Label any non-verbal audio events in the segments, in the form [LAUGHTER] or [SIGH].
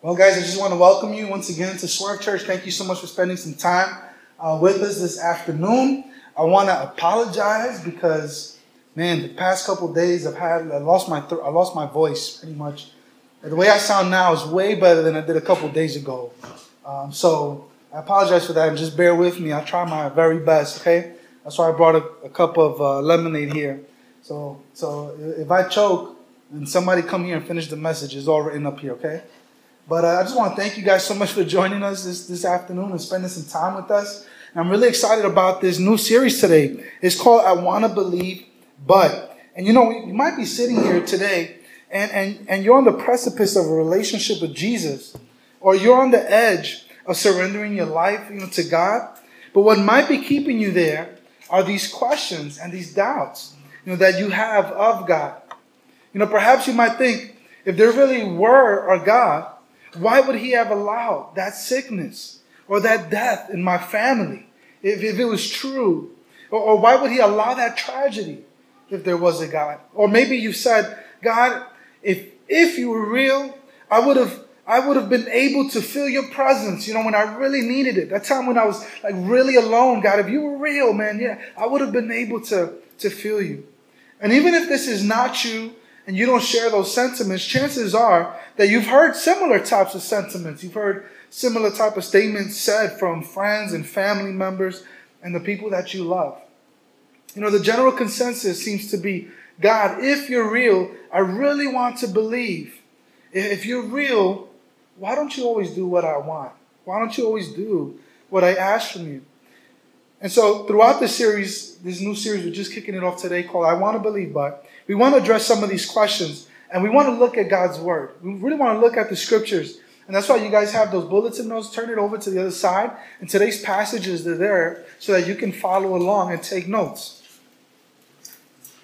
Well, guys, I just want to welcome you once again to Swerve Church. Thank you so much for spending some time uh, with us this afternoon. I want to apologize because, man, the past couple days I've had I lost my th- I lost my voice pretty much. The way I sound now is way better than I did a couple days ago. Um, so I apologize for that, and just bear with me. I'll try my very best. Okay, that's why I brought a, a cup of uh, lemonade here. So, so if I choke, and somebody come here and finish the message. It's all written up here. Okay. But uh, I just want to thank you guys so much for joining us this, this afternoon and spending some time with us. And I'm really excited about this new series today. It's called I Want to Believe, But. And you know, you might be sitting here today and, and, and you're on the precipice of a relationship with Jesus, or you're on the edge of surrendering your life you know, to God. But what might be keeping you there are these questions and these doubts you know, that you have of God. You know, perhaps you might think, if there really were a God, why would he have allowed that sickness or that death in my family if, if it was true? Or, or why would he allow that tragedy if there was a God? Or maybe you said, God, if, if you were real, I would have I would have been able to feel your presence, you know, when I really needed it. That time when I was like really alone, God, if you were real, man, yeah, I would have been able to, to feel you. And even if this is not you and you don't share those sentiments, chances are that you've heard similar types of sentiments. You've heard similar type of statements said from friends and family members and the people that you love. You know, the general consensus seems to be God, if you're real, I really want to believe. If you're real, why don't you always do what I want? Why don't you always do what I ask from you? And so throughout this series, this new series, we're just kicking it off today called I Want to Believe, but we want to address some of these questions and we want to look at God's Word. We really want to look at the scriptures. And that's why you guys have those bulletin notes. Turn it over to the other side. And today's passages are there so that you can follow along and take notes.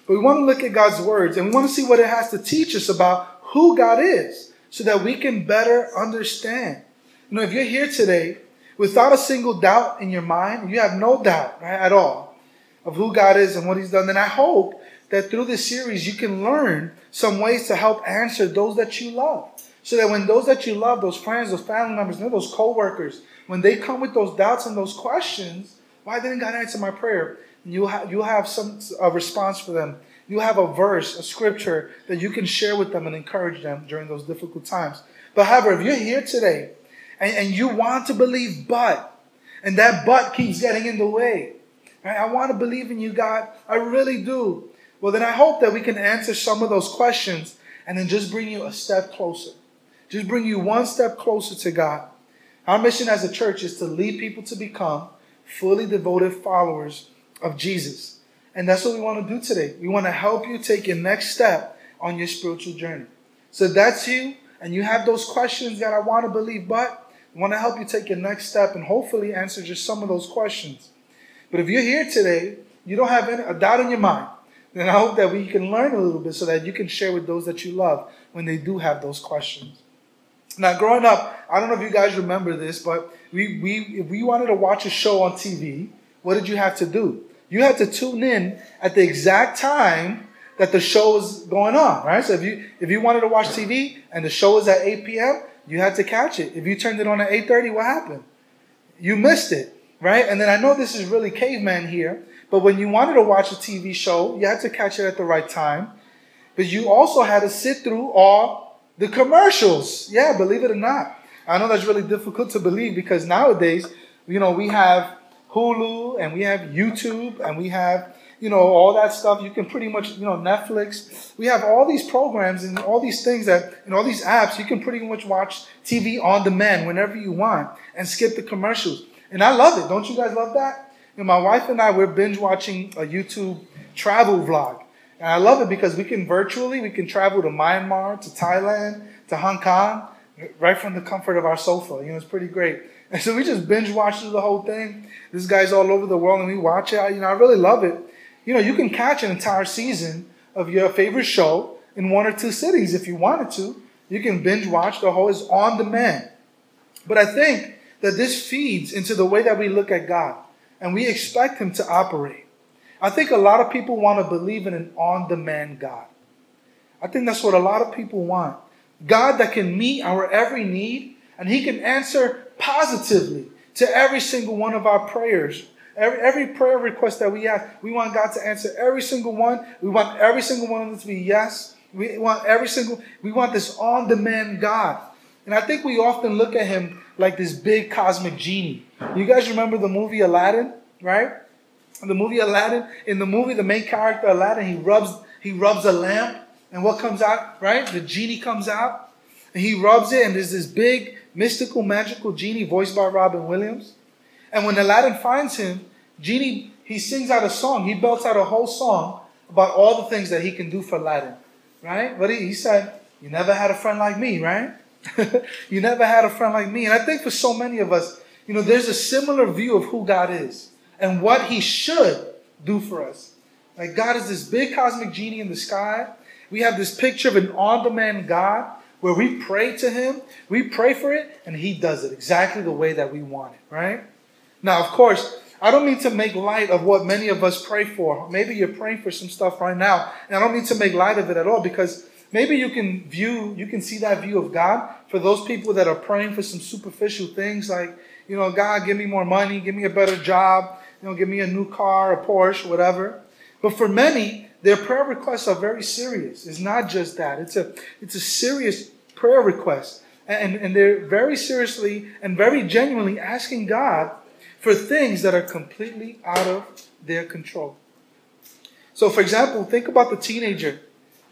But we want to look at God's words and we want to see what it has to teach us about who God is so that we can better understand. You know, if you're here today without a single doubt in your mind, you have no doubt right, at all of who God is and what He's done, then I hope that through this series you can learn some ways to help answer those that you love. So that when those that you love, those friends, those family members, you those co-workers, when they come with those doubts and those questions, why didn't God answer my prayer? You'll have, you'll have some a response for them you have a verse, a scripture that you can share with them and encourage them during those difficult times. But however, if you're here today and, and you want to believe, but, and that but keeps getting in the way, right? I want to believe in you, God. I really do. Well, then I hope that we can answer some of those questions and then just bring you a step closer. Just bring you one step closer to God. Our mission as a church is to lead people to become fully devoted followers of Jesus. And that's what we want to do today. We want to help you take your next step on your spiritual journey. So that's you, and you have those questions that I want to believe, but we want to help you take your next step and hopefully answer just some of those questions. But if you're here today, you don't have any, a doubt in your mind, then I hope that we can learn a little bit so that you can share with those that you love when they do have those questions. Now, growing up, I don't know if you guys remember this, but we, we if we wanted to watch a show on TV, what did you have to do? you had to tune in at the exact time that the show was going on, right? So if you if you wanted to watch TV and the show was at 8 p.m., you had to catch it. If you turned it on at 8:30, what happened? You missed it, right? And then I know this is really caveman here, but when you wanted to watch a TV show, you had to catch it at the right time. But you also had to sit through all the commercials. Yeah, believe it or not. I know that's really difficult to believe because nowadays, you know, we have Hulu and we have YouTube and we have you know all that stuff. You can pretty much you know Netflix. We have all these programs and all these things that and all these apps. You can pretty much watch TV on demand whenever you want and skip the commercials. And I love it. Don't you guys love that? You know, my wife and I we're binge watching a YouTube travel vlog. And I love it because we can virtually we can travel to Myanmar to Thailand to Hong Kong right from the comfort of our sofa. You know it's pretty great. And so we just binge watch through the whole thing. This guy's all over the world and we watch it. You know, I really love it. You know, you can catch an entire season of your favorite show in one or two cities if you wanted to. You can binge watch the whole, it's on demand. But I think that this feeds into the way that we look at God and we expect Him to operate. I think a lot of people want to believe in an on demand God. I think that's what a lot of people want. God that can meet our every need and He can answer positively to every single one of our prayers. Every, every prayer request that we ask, we want God to answer every single one. We want every single one of them to be yes. We want every single, we want this on demand God. And I think we often look at Him like this big cosmic genie. You guys remember the movie Aladdin, right? The movie Aladdin. In the movie, the main character Aladdin, he rubs he rubs a lamp, and what comes out, right? The genie comes out, and he rubs it, and there's this big mystical, magical genie voiced by Robin Williams. And when Aladdin finds him, Genie, he sings out a song. He belts out a whole song about all the things that he can do for Aladdin, right? But he, he said, You never had a friend like me, right? [LAUGHS] you never had a friend like me. And I think for so many of us, you know, there's a similar view of who God is and what he should do for us. Like God is this big cosmic genie in the sky. We have this picture of an on-demand God where we pray to him, we pray for it, and he does it exactly the way that we want it, right? Now, of course, I don't mean to make light of what many of us pray for. Maybe you're praying for some stuff right now, and I don't mean to make light of it at all because maybe you can view, you can see that view of God for those people that are praying for some superficial things like, you know, God, give me more money, give me a better job, you know, give me a new car, a Porsche, whatever. But for many, their prayer requests are very serious. It's not just that. It's a it's a serious prayer request. And, and they're very seriously and very genuinely asking God for things that are completely out of their control. So, for example, think about the teenager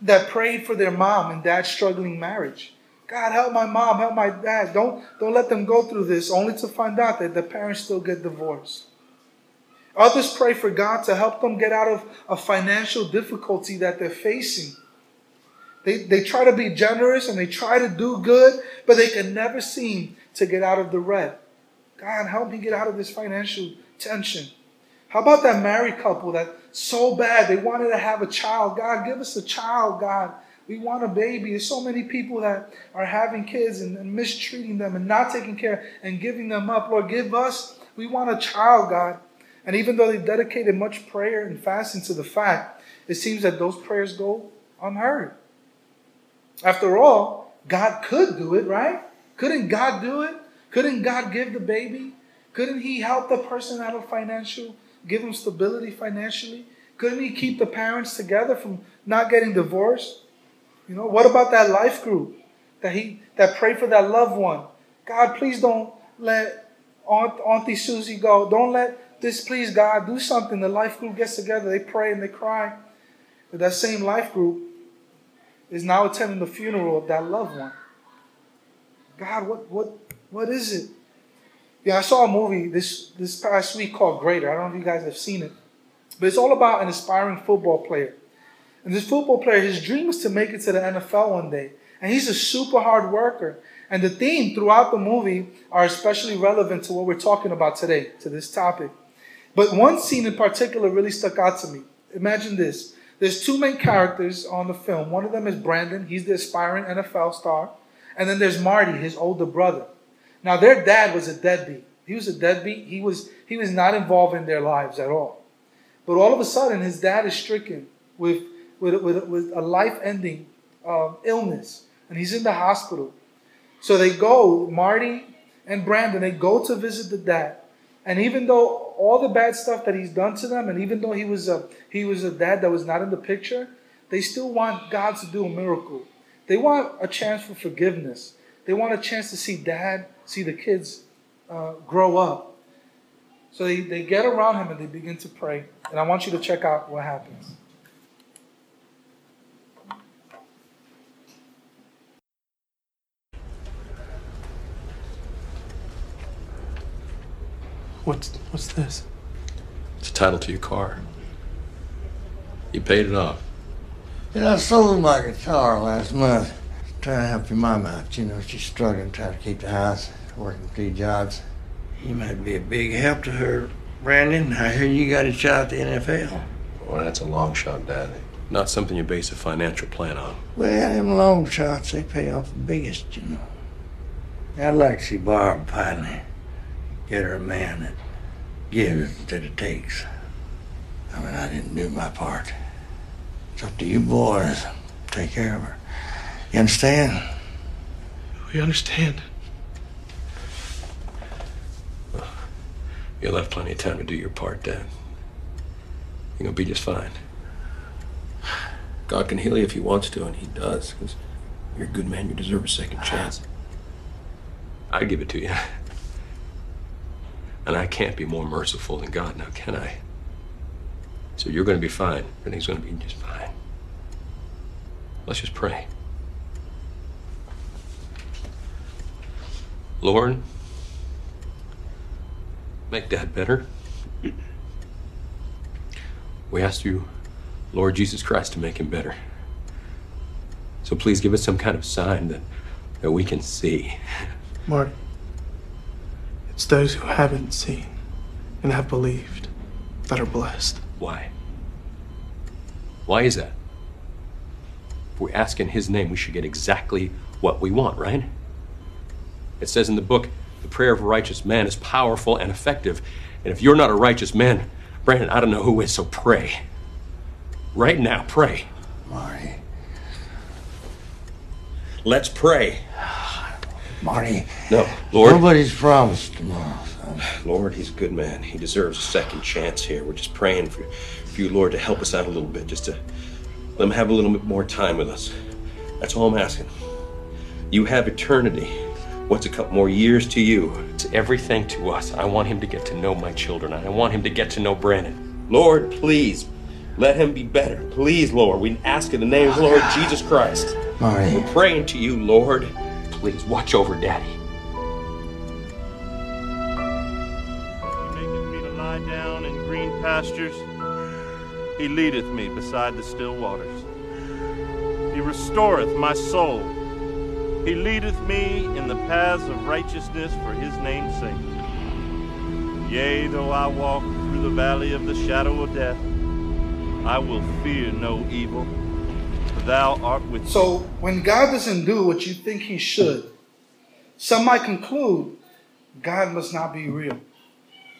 that prayed for their mom and dad's struggling marriage. God, help my mom, help my dad. Don't, don't let them go through this, only to find out that the parents still get divorced. Others pray for God to help them get out of a financial difficulty that they're facing. They, they try to be generous and they try to do good, but they can never seem to get out of the red. God, help me get out of this financial tension. How about that married couple that so bad they wanted to have a child? God, give us a child, God. We want a baby. There's so many people that are having kids and, and mistreating them and not taking care and giving them up. Lord, give us. We want a child, God. And even though they dedicated much prayer and fasting to the fact, it seems that those prayers go unheard. After all, God could do it, right? Couldn't God do it? Couldn't God give the baby? Couldn't He help the person out of financial, give them stability financially? Couldn't He keep the parents together from not getting divorced? You know, what about that life group that He that prayed for that loved one? God, please don't let Aunt, Auntie Susie go. Don't let this, please, God, do something. The life group gets together, they pray and they cry. But that same life group is now attending the funeral of that loved one. God, what, what, what is it? Yeah, I saw a movie this, this past week called Greater. I don't know if you guys have seen it. But it's all about an aspiring football player. And this football player, his dream is to make it to the NFL one day. And he's a super hard worker. And the theme throughout the movie are especially relevant to what we're talking about today, to this topic. But one scene in particular really stuck out to me. Imagine this there's two main characters on the film. One of them is Brandon, he's the aspiring NFL star. And then there's Marty, his older brother. Now their dad was a deadbeat. He was a deadbeat. He was he was not involved in their lives at all. But all of a sudden, his dad is stricken with with, with, with a life-ending um, illness, and he's in the hospital. So they go, Marty and Brandon, they go to visit the dad. And even though all the bad stuff that he's done to them, and even though he was a he was a dad that was not in the picture, they still want God to do a miracle. They want a chance for forgiveness. They want a chance to see dad, see the kids uh, grow up. So they, they get around him and they begin to pray. And I want you to check out what happens. What's what's this? It's a title to your car. You paid it off. Yeah, I sold my guitar last month. Trying to help your mom out. You know, she's struggling trying to keep the house, working three jobs. You might be a big help to her, Brandon. I hear you got a shot at the NFL. Well, that's a long shot, Daddy. Not something you base a financial plan on. Well, them long shots, they pay off the biggest, you know. I'd like to see Barb finally get her a man that gives that it takes. I mean, I didn't do my part. It's up to you boys. Take care of her. You understand? We understand. You'll have plenty of time to do your part, Dad. You're gonna be just fine. God can heal you if He wants to, and He does, because you're a good man. You deserve a second chance. I give it to you. And I can't be more merciful than God now, can I? So you're gonna be fine. Everything's gonna be just fine. Let's just pray. Lord, make Dad better. We ask you, Lord Jesus Christ, to make him better. So please give us some kind of sign that, that we can see. Marty, it's those who haven't seen and have believed that are blessed. Why? Why is that? If we ask in his name, we should get exactly what we want, right? It says in the book, the prayer of a righteous man is powerful and effective. And if you're not a righteous man, Brandon, I don't know who is, so pray. Right now, pray. Marty. Let's pray. Marty. No, Lord. Nobody's promised tomorrow, son. Lord, he's a good man. He deserves a second chance here. We're just praying for, for you, Lord, to help us out a little bit, just to let him have a little bit more time with us. That's all I'm asking. You have eternity. What's a couple more years to you? It's everything to us. I want him to get to know my children. I want him to get to know Brandon. Lord, please, let him be better. Please, Lord, we ask in the name of Lord Jesus Christ. Marty. We're praying to you, Lord. Please watch over Daddy. He maketh me to lie down in green pastures. He leadeth me beside the still waters. He restoreth my soul. He leadeth me in the paths of righteousness for his name's sake. Yea, though I walk through the valley of the shadow of death, I will fear no evil, for thou art with me. So when God doesn't do what you think he should, some might conclude God must not be real.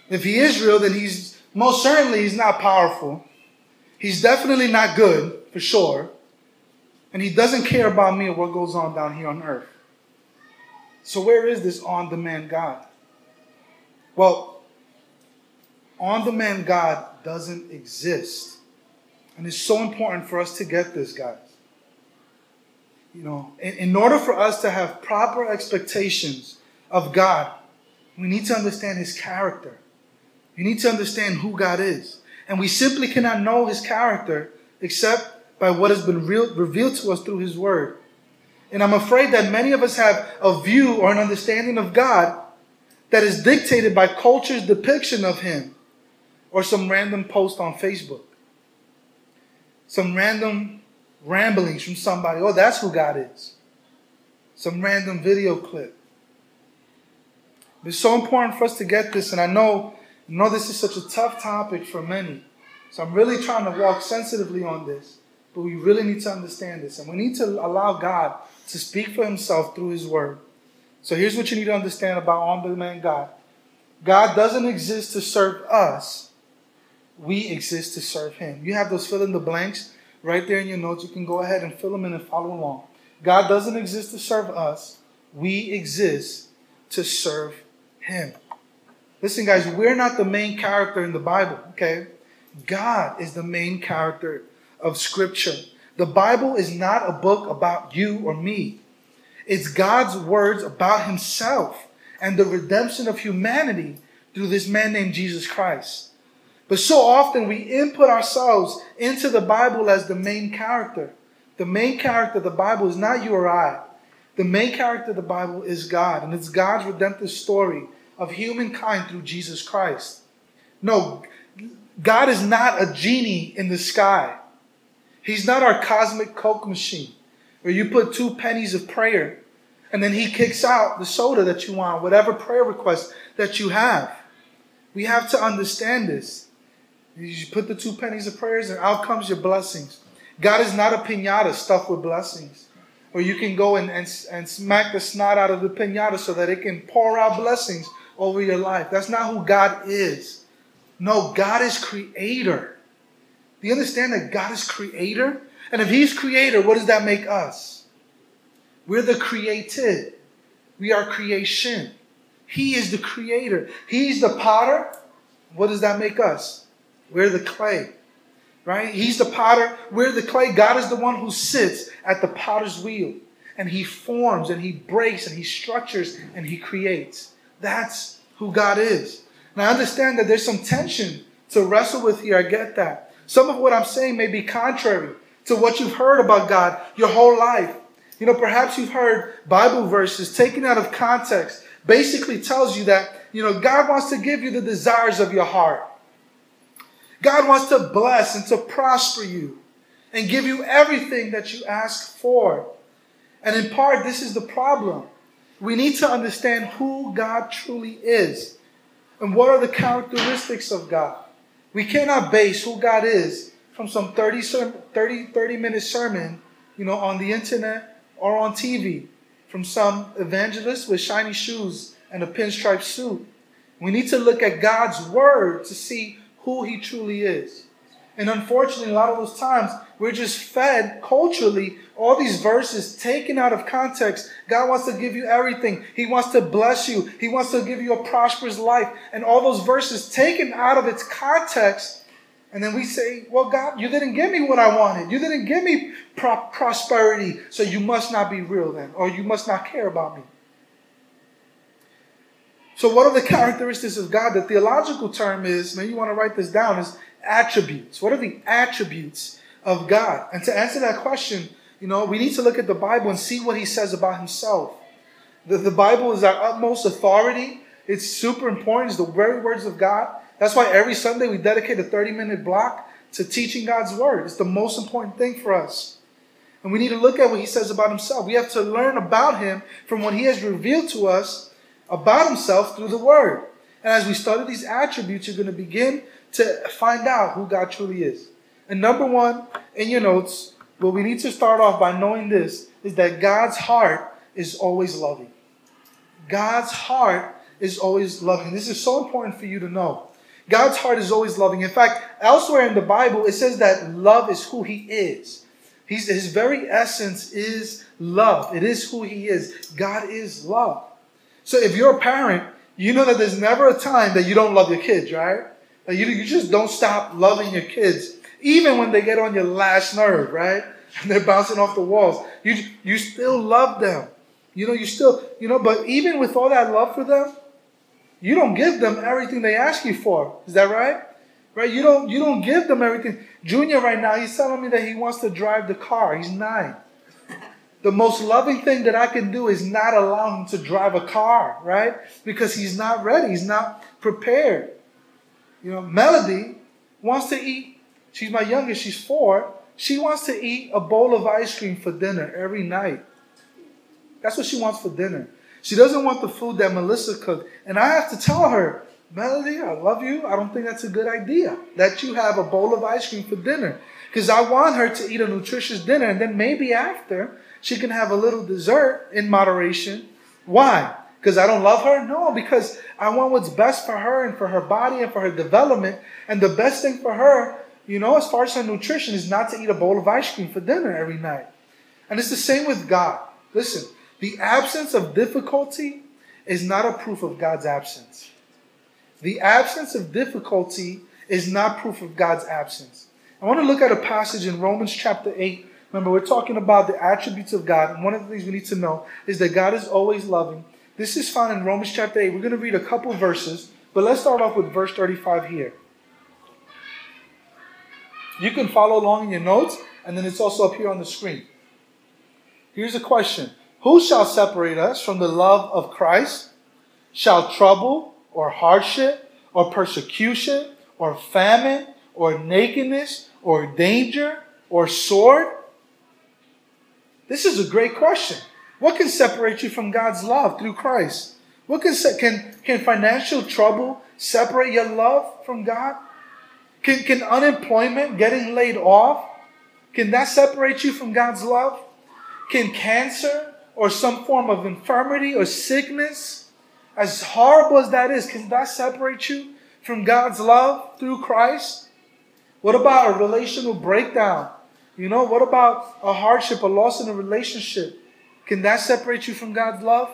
If he is real, then he's most certainly he's not powerful. He's definitely not good, for sure. And he doesn't care about me or what goes on down here on earth. So where is this on-demand God? Well, on-demand God doesn't exist. And it's so important for us to get this, guys. You know, in, in order for us to have proper expectations of God, we need to understand his character. We need to understand who God is. And we simply cannot know his character except by what has been revealed to us through his word. And I'm afraid that many of us have a view or an understanding of God that is dictated by culture's depiction of him or some random post on Facebook. Some random ramblings from somebody. Oh, that's who God is. Some random video clip. It's so important for us to get this, and I know, I know this is such a tough topic for many. So I'm really trying to walk sensitively on this. But we really need to understand this, and we need to allow God to speak for Himself through His Word. So here's what you need to understand about on-demand God. God doesn't exist to serve us. We exist to serve Him. You have those fill in the blanks right there in your notes. You can go ahead and fill them in and follow along. God doesn't exist to serve us. We exist to serve Him. Listen, guys, we're not the main character in the Bible, okay? God is the main character of Scripture. The Bible is not a book about you or me. It's God's words about Himself and the redemption of humanity through this man named Jesus Christ. But so often we input ourselves into the Bible as the main character. The main character of the Bible is not you or I. The main character of the Bible is God, and it's God's redemptive story of humankind through Jesus Christ. No, God is not a genie in the sky. He's not our cosmic Coke machine where you put two pennies of prayer and then He kicks out the soda that you want, whatever prayer request that you have. We have to understand this. You put the two pennies of prayers and out comes your blessings. God is not a pinata stuffed with blessings. Or you can go and, and, and smack the snot out of the pinata so that it can pour out blessings over your life. That's not who God is. No, God is creator. Do you understand that God is creator? And if He's creator, what does that make us? We're the created. We are creation. He is the creator. He's the potter. What does that make us? We're the clay. Right? He's the potter. We're the clay. God is the one who sits at the potter's wheel. And he forms and he breaks and he structures and he creates. That's who God is. Now I understand that there's some tension to wrestle with here. I get that. Some of what I'm saying may be contrary to what you've heard about God your whole life. You know, perhaps you've heard Bible verses taken out of context, basically tells you that, you know, God wants to give you the desires of your heart. God wants to bless and to prosper you and give you everything that you ask for. And in part, this is the problem. We need to understand who God truly is and what are the characteristics of God. We cannot base who God is from some 30, 30, 30 minute sermon, you know, on the internet or on TV from some evangelist with shiny shoes and a pinstripe suit. We need to look at God's word to see who he truly is. And unfortunately, a lot of those times, we're just fed culturally all these verses taken out of context. God wants to give you everything. He wants to bless you. He wants to give you a prosperous life. And all those verses taken out of its context. And then we say, well, God, you didn't give me what I wanted. You didn't give me pro- prosperity. So you must not be real then, or you must not care about me. So, what are the characteristics of God? The theological term is, maybe you want to write this down, is attributes. What are the attributes of God? And to answer that question, you know, we need to look at the Bible and see what he says about himself. The, the Bible is our utmost authority. It's super important. It's the very words of God. That's why every Sunday we dedicate a 30 minute block to teaching God's word. It's the most important thing for us. And we need to look at what he says about himself. We have to learn about him from what he has revealed to us about himself through the word. And as we study these attributes, you're going to begin to find out who God truly is. And number one, in your notes, what we need to start off by knowing this is that God's heart is always loving. God's heart is always loving. This is so important for you to know. God's heart is always loving. In fact, elsewhere in the Bible, it says that love is who He is. He's, his very essence is love. It is who He is. God is love. So if you're a parent, you know that there's never a time that you don't love your kids, right? You, you just don't stop loving your kids, even when they get on your last nerve, right? [LAUGHS] And they're bouncing off the walls. You, you still love them. You know, you still, you know, but even with all that love for them, you don't give them everything they ask you for. Is that right? Right? You don't you don't give them everything. Junior right now, he's telling me that he wants to drive the car. He's nine. The most loving thing that I can do is not allow him to drive a car, right? Because he's not ready. He's not prepared. You know, Melody wants to eat. She's my youngest. She's four. She wants to eat a bowl of ice cream for dinner every night. That's what she wants for dinner. She doesn't want the food that Melissa cooked. And I have to tell her, Melody, I love you. I don't think that's a good idea that you have a bowl of ice cream for dinner. Because I want her to eat a nutritious dinner and then maybe after she can have a little dessert in moderation. Why? Because I don't love her? No, because I want what's best for her and for her body and for her development. And the best thing for her, you know, as far as her nutrition, is not to eat a bowl of ice cream for dinner every night. And it's the same with God. Listen, the absence of difficulty is not a proof of God's absence. The absence of difficulty is not proof of God's absence. I want to look at a passage in Romans chapter 8. Remember, we're talking about the attributes of God, and one of the things we need to know is that God is always loving. This is found in Romans chapter 8. We're going to read a couple verses, but let's start off with verse 35 here. You can follow along in your notes, and then it's also up here on the screen. Here's a question who shall separate us from the love of Christ? Shall trouble or hardship or persecution or famine or nakedness or danger or sword? This is a great question. What can separate you from God's love through Christ? What can, can, can financial trouble separate your love from God? Can, can unemployment, getting laid off, can that separate you from God's love? Can cancer or some form of infirmity or sickness, as horrible as that is, can that separate you from God's love through Christ? What about a relational breakdown? You know, what about a hardship, a loss in a relationship? Can that separate you from God's love?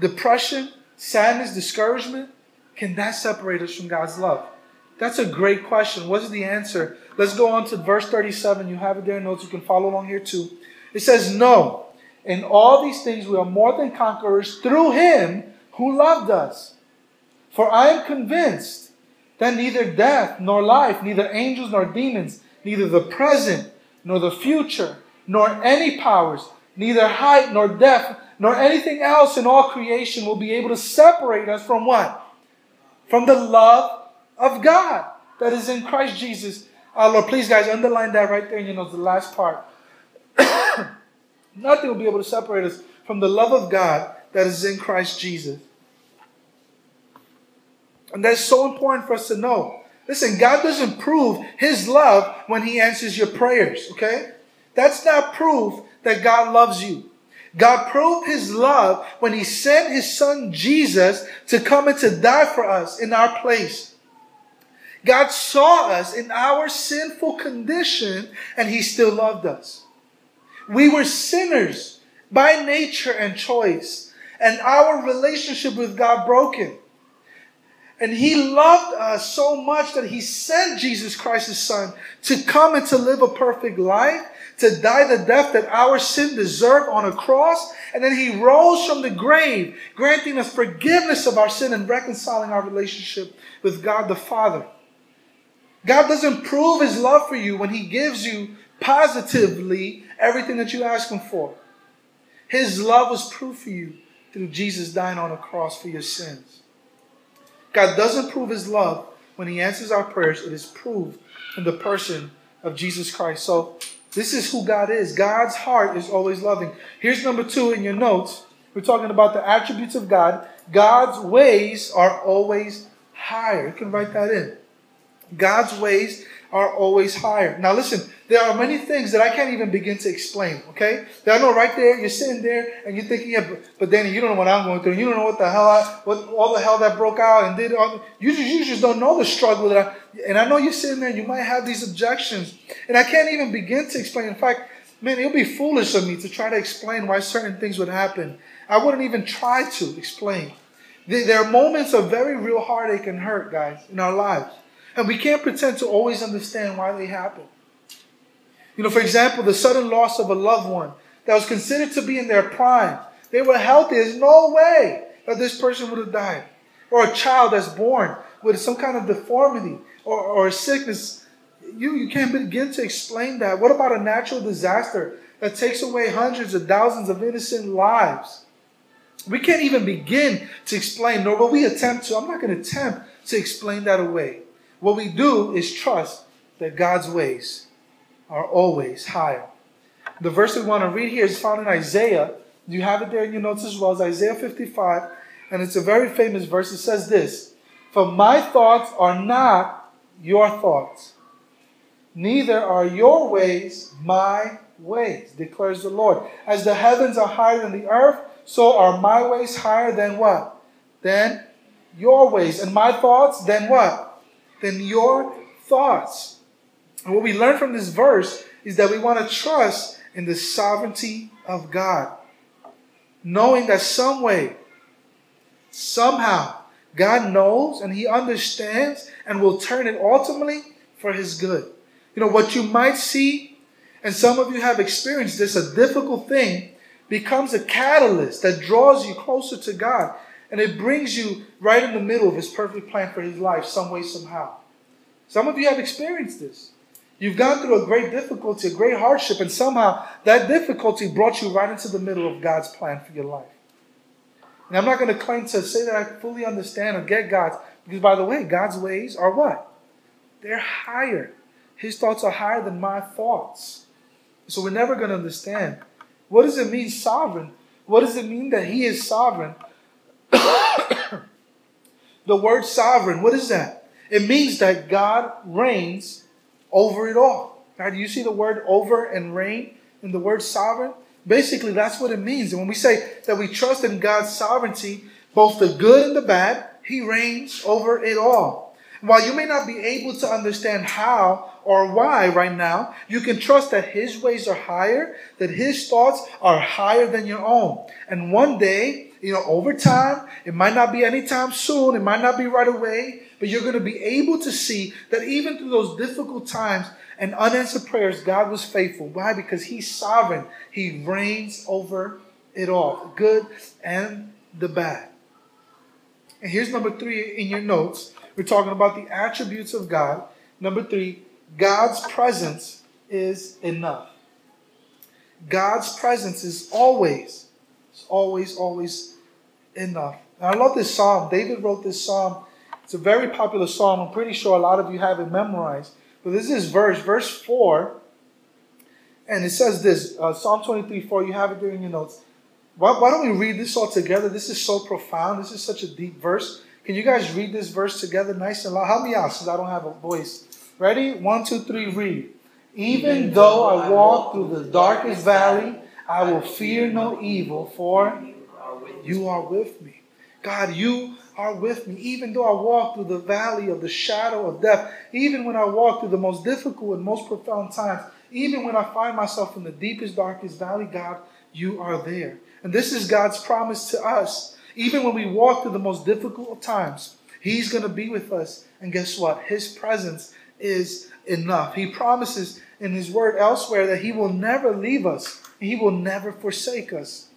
depression, sadness, discouragement, can that separate us from God's love? That's a great question. What's the answer? Let's go on to verse 37. You have it there in notes. You can follow along here too. It says, No, in all these things we are more than conquerors through him who loved us. For I am convinced that neither death nor life, neither angels nor demons, neither the present nor the future, nor any powers, neither height nor depth, nor anything else in all creation will be able to separate us from what? From the love of God that is in Christ Jesus our Lord. Please, guys, underline that right there, you know, the last part. [COUGHS] Nothing will be able to separate us from the love of God that is in Christ Jesus. And that's so important for us to know. Listen, God doesn't prove His love when He answers your prayers, okay? That's not proof that God loves you. God proved His love when He sent His Son Jesus to come and to die for us in our place. God saw us in our sinful condition and He still loved us. We were sinners by nature and choice, and our relationship with God broken. And he loved us so much that he sent Jesus Christ, his son, to come and to live a perfect life, to die the death that our sin deserved on a cross. And then he rose from the grave, granting us forgiveness of our sin and reconciling our relationship with God the Father. God doesn't prove his love for you when he gives you positively everything that you ask him for. His love was proof for you through Jesus dying on a cross for your sins. God doesn't prove his love when he answers our prayers. It is proved in the person of Jesus Christ. So this is who God is. God's heart is always loving. Here's number two in your notes. We're talking about the attributes of God. God's ways are always higher. You can write that in. God's ways are always higher. Now listen, there are many things that I can't even begin to explain, okay? That I know right there, you're sitting there and you're thinking, yeah, but, Danny, you don't know what I'm going through. You don't know what the hell I, what all the hell that broke out and did. All, you, just, you just don't know the struggle that I, and I know you're sitting there and you might have these objections. And I can't even begin to explain. In fact, man, it would be foolish of me to try to explain why certain things would happen. I wouldn't even try to explain. There are moments of very real heartache and hurt, guys, in our lives. And we can't pretend to always understand why they happen. You know, for example, the sudden loss of a loved one that was considered to be in their prime. They were healthy. There's no way that this person would have died. Or a child that's born with some kind of deformity or, or sickness. You, you can't begin to explain that. What about a natural disaster that takes away hundreds of thousands of innocent lives? We can't even begin to explain, nor will we attempt to. I'm not going to attempt to explain that away. What we do is trust that God's ways are always higher. The verse we want to read here is found in Isaiah. You have it there in your notes as well as Isaiah 55, and it's a very famous verse. It says this For my thoughts are not your thoughts, neither are your ways my ways, declares the Lord. As the heavens are higher than the earth, so are my ways higher than what? Than your ways. And my thoughts, than what? Than your thoughts. And what we learn from this verse is that we want to trust in the sovereignty of God, knowing that some way, somehow, God knows and He understands and will turn it ultimately for His good. You know, what you might see, and some of you have experienced this, a difficult thing becomes a catalyst that draws you closer to God and it brings you right in the middle of his perfect plan for his life, some way, somehow. Some of you have experienced this. You've gone through a great difficulty, a great hardship, and somehow that difficulty brought you right into the middle of God's plan for your life. And I'm not going to claim to say that I fully understand or get God's, because by the way, God's ways are what? They're higher. His thoughts are higher than my thoughts. So we're never going to understand. What does it mean, sovereign? What does it mean that He is sovereign? The word sovereign, what is that? It means that God reigns over it all. Now, do you see the word over and reign in the word sovereign? Basically, that's what it means. And when we say that we trust in God's sovereignty, both the good and the bad, He reigns over it all. while you may not be able to understand how or why right now, you can trust that His ways are higher, that His thoughts are higher than your own. And one day, you know, over time, it might not be anytime soon, it might not be right away, but you're going to be able to see that even through those difficult times and unanswered prayers, God was faithful. Why? Because He's sovereign. He reigns over it all, good and the bad. And here's number three in your notes. We're talking about the attributes of God. Number three, God's presence is enough. God's presence is always, it's always, always enough. And I love this psalm. David wrote this psalm. It's a very popular psalm. I'm pretty sure a lot of you have it memorized. But this is verse, verse 4. And it says this uh, Psalm 23 4. You have it there in your notes. Why, why don't we read this all together? This is so profound. This is such a deep verse. Can you guys read this verse together nice and loud? Help me out since I don't have a voice. Ready? One, two, three, read. Even though I walk through the darkest valley, I will fear no evil, for you are with me. God, you are with me. Even though I walk through the valley of the shadow of death, even when I walk through the most difficult and most profound times, even when I find myself in the deepest, darkest valley, God, you are there. And this is God's promise to us. Even when we walk through the most difficult times, He's going to be with us. And guess what? His presence is enough. He promises in His word elsewhere that He will never leave us, He will never forsake us.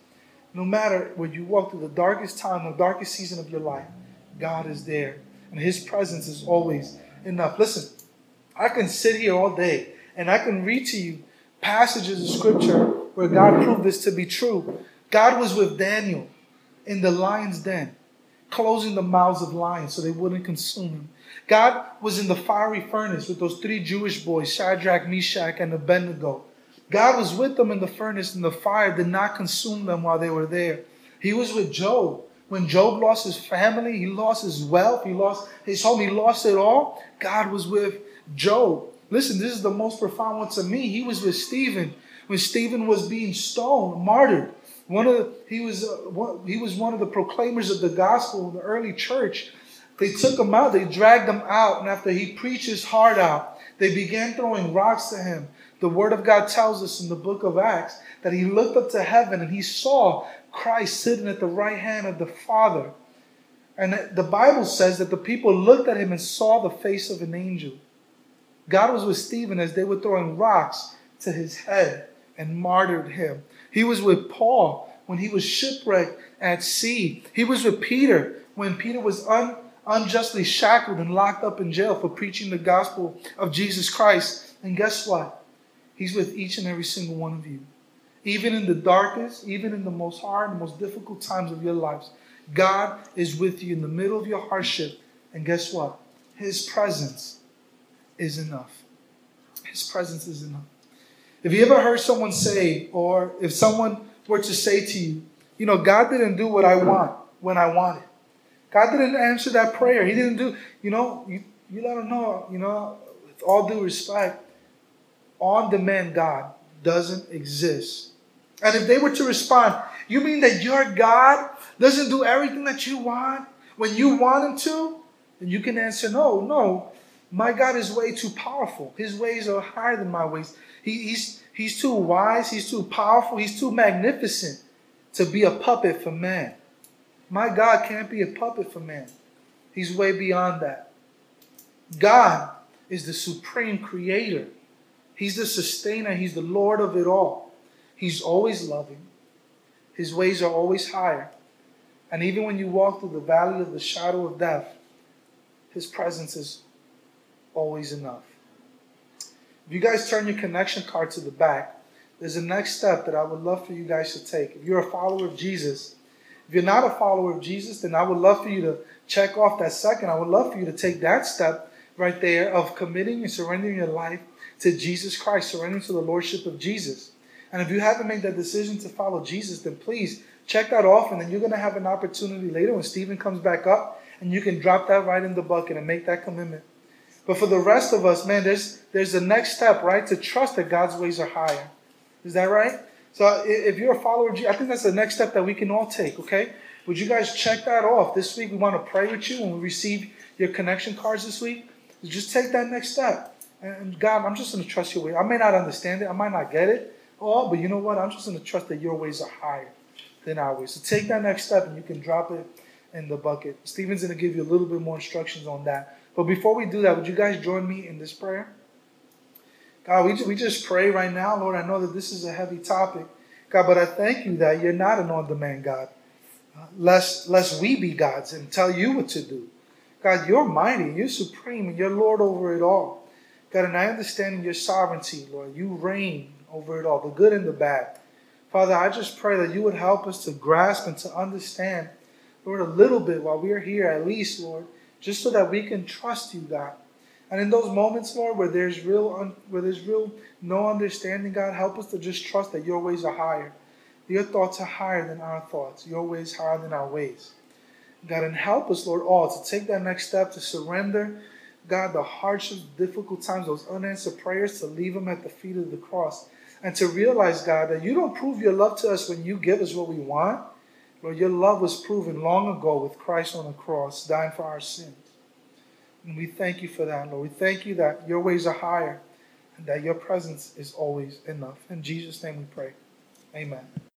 No matter when you walk through the darkest time, the darkest season of your life, God is there. And His presence is always enough. Listen, I can sit here all day and I can read to you passages of scripture where God proved this to be true. God was with Daniel in the lion's den, closing the mouths of lions so they wouldn't consume him. God was in the fiery furnace with those three Jewish boys, Shadrach, Meshach, and Abednego. God was with them in the furnace, and the fire did not consume them while they were there. He was with Job. When Job lost his family, he lost his wealth, he lost his home, he lost it all. God was with Job. Listen, this is the most profound one to me. He was with Stephen when Stephen was being stoned, martyred. One of the, he was uh, one, he was one of the proclaimers of the gospel in the early church. They took him out, they dragged him out, and after he preached his heart out, they began throwing rocks to him. The word of God tells us in the book of Acts that he looked up to heaven and he saw Christ sitting at the right hand of the Father. And the Bible says that the people looked at him and saw the face of an angel. God was with Stephen as they were throwing rocks to his head and martyred him. He was with Paul when he was shipwrecked at sea. He was with Peter when Peter was un, unjustly shackled and locked up in jail for preaching the gospel of Jesus Christ. And guess what? He's with each and every single one of you. Even in the darkest, even in the most hard, most difficult times of your lives, God is with you in the middle of your hardship. And guess what? His presence is enough. His presence is enough. If you ever heard someone say, or if someone were to say to you, you know, God didn't do what I want when I wanted. God didn't answer that prayer. He didn't do, you know, you, you let him know, you know, with all due respect, on demand God doesn't exist. And if they were to respond, you mean that your God doesn't do everything that you want when you want Him to? And you can answer, no, no. My God is way too powerful. His ways are higher than my ways. He, he's, he's too wise, he's too powerful, he's too magnificent to be a puppet for man. My God can't be a puppet for man. He's way beyond that. God is the supreme creator. He's the sustainer. He's the Lord of it all. He's always loving. His ways are always higher. And even when you walk through the valley of the shadow of death, His presence is always enough. If you guys turn your connection card to the back, there's a next step that I would love for you guys to take. If you're a follower of Jesus, if you're not a follower of Jesus, then I would love for you to check off that second. I would love for you to take that step right there of committing and surrendering your life to Jesus Christ, surrendering to the Lordship of Jesus. And if you haven't made that decision to follow Jesus, then please check that off, and then you're going to have an opportunity later when Stephen comes back up, and you can drop that right in the bucket and make that commitment. But for the rest of us, man, there's there's the next step, right? To trust that God's ways are higher. Is that right? So if you're a follower of Jesus, I think that's the next step that we can all take, okay? Would you guys check that off? This week we want to pray with you when we receive your connection cards this week. Just take that next step. And God, I'm just going to trust your way. I may not understand it. I might not get it all, but you know what? I'm just going to trust that your ways are higher. than our ways. So take that next step and you can drop it in the bucket. Stephen's going to give you a little bit more instructions on that. But before we do that, would you guys join me in this prayer? God, we, we just pray right now, Lord. I know that this is a heavy topic, God, but I thank you that you're not an on demand God. Uh, lest, lest we be gods and tell you what to do. God, you're mighty, you're supreme, and you're Lord over it all. God, and I understand your sovereignty, Lord. You reign over it all, the good and the bad. Father, I just pray that you would help us to grasp and to understand, Lord, a little bit while we are here, at least, Lord, just so that we can trust you, God. And in those moments, Lord, where there's real, un- where there's real no understanding, God, help us to just trust that your ways are higher. Your thoughts are higher than our thoughts. Your ways higher than our ways. God, and help us, Lord, all to take that next step to surrender, God, the hardships, difficult times, those unanswered prayers, to leave them at the feet of the cross. And to realize, God, that you don't prove your love to us when you give us what we want. Lord, your love was proven long ago with Christ on the cross, dying for our sins. And we thank you for that, Lord. We thank you that your ways are higher and that your presence is always enough. In Jesus' name we pray. Amen.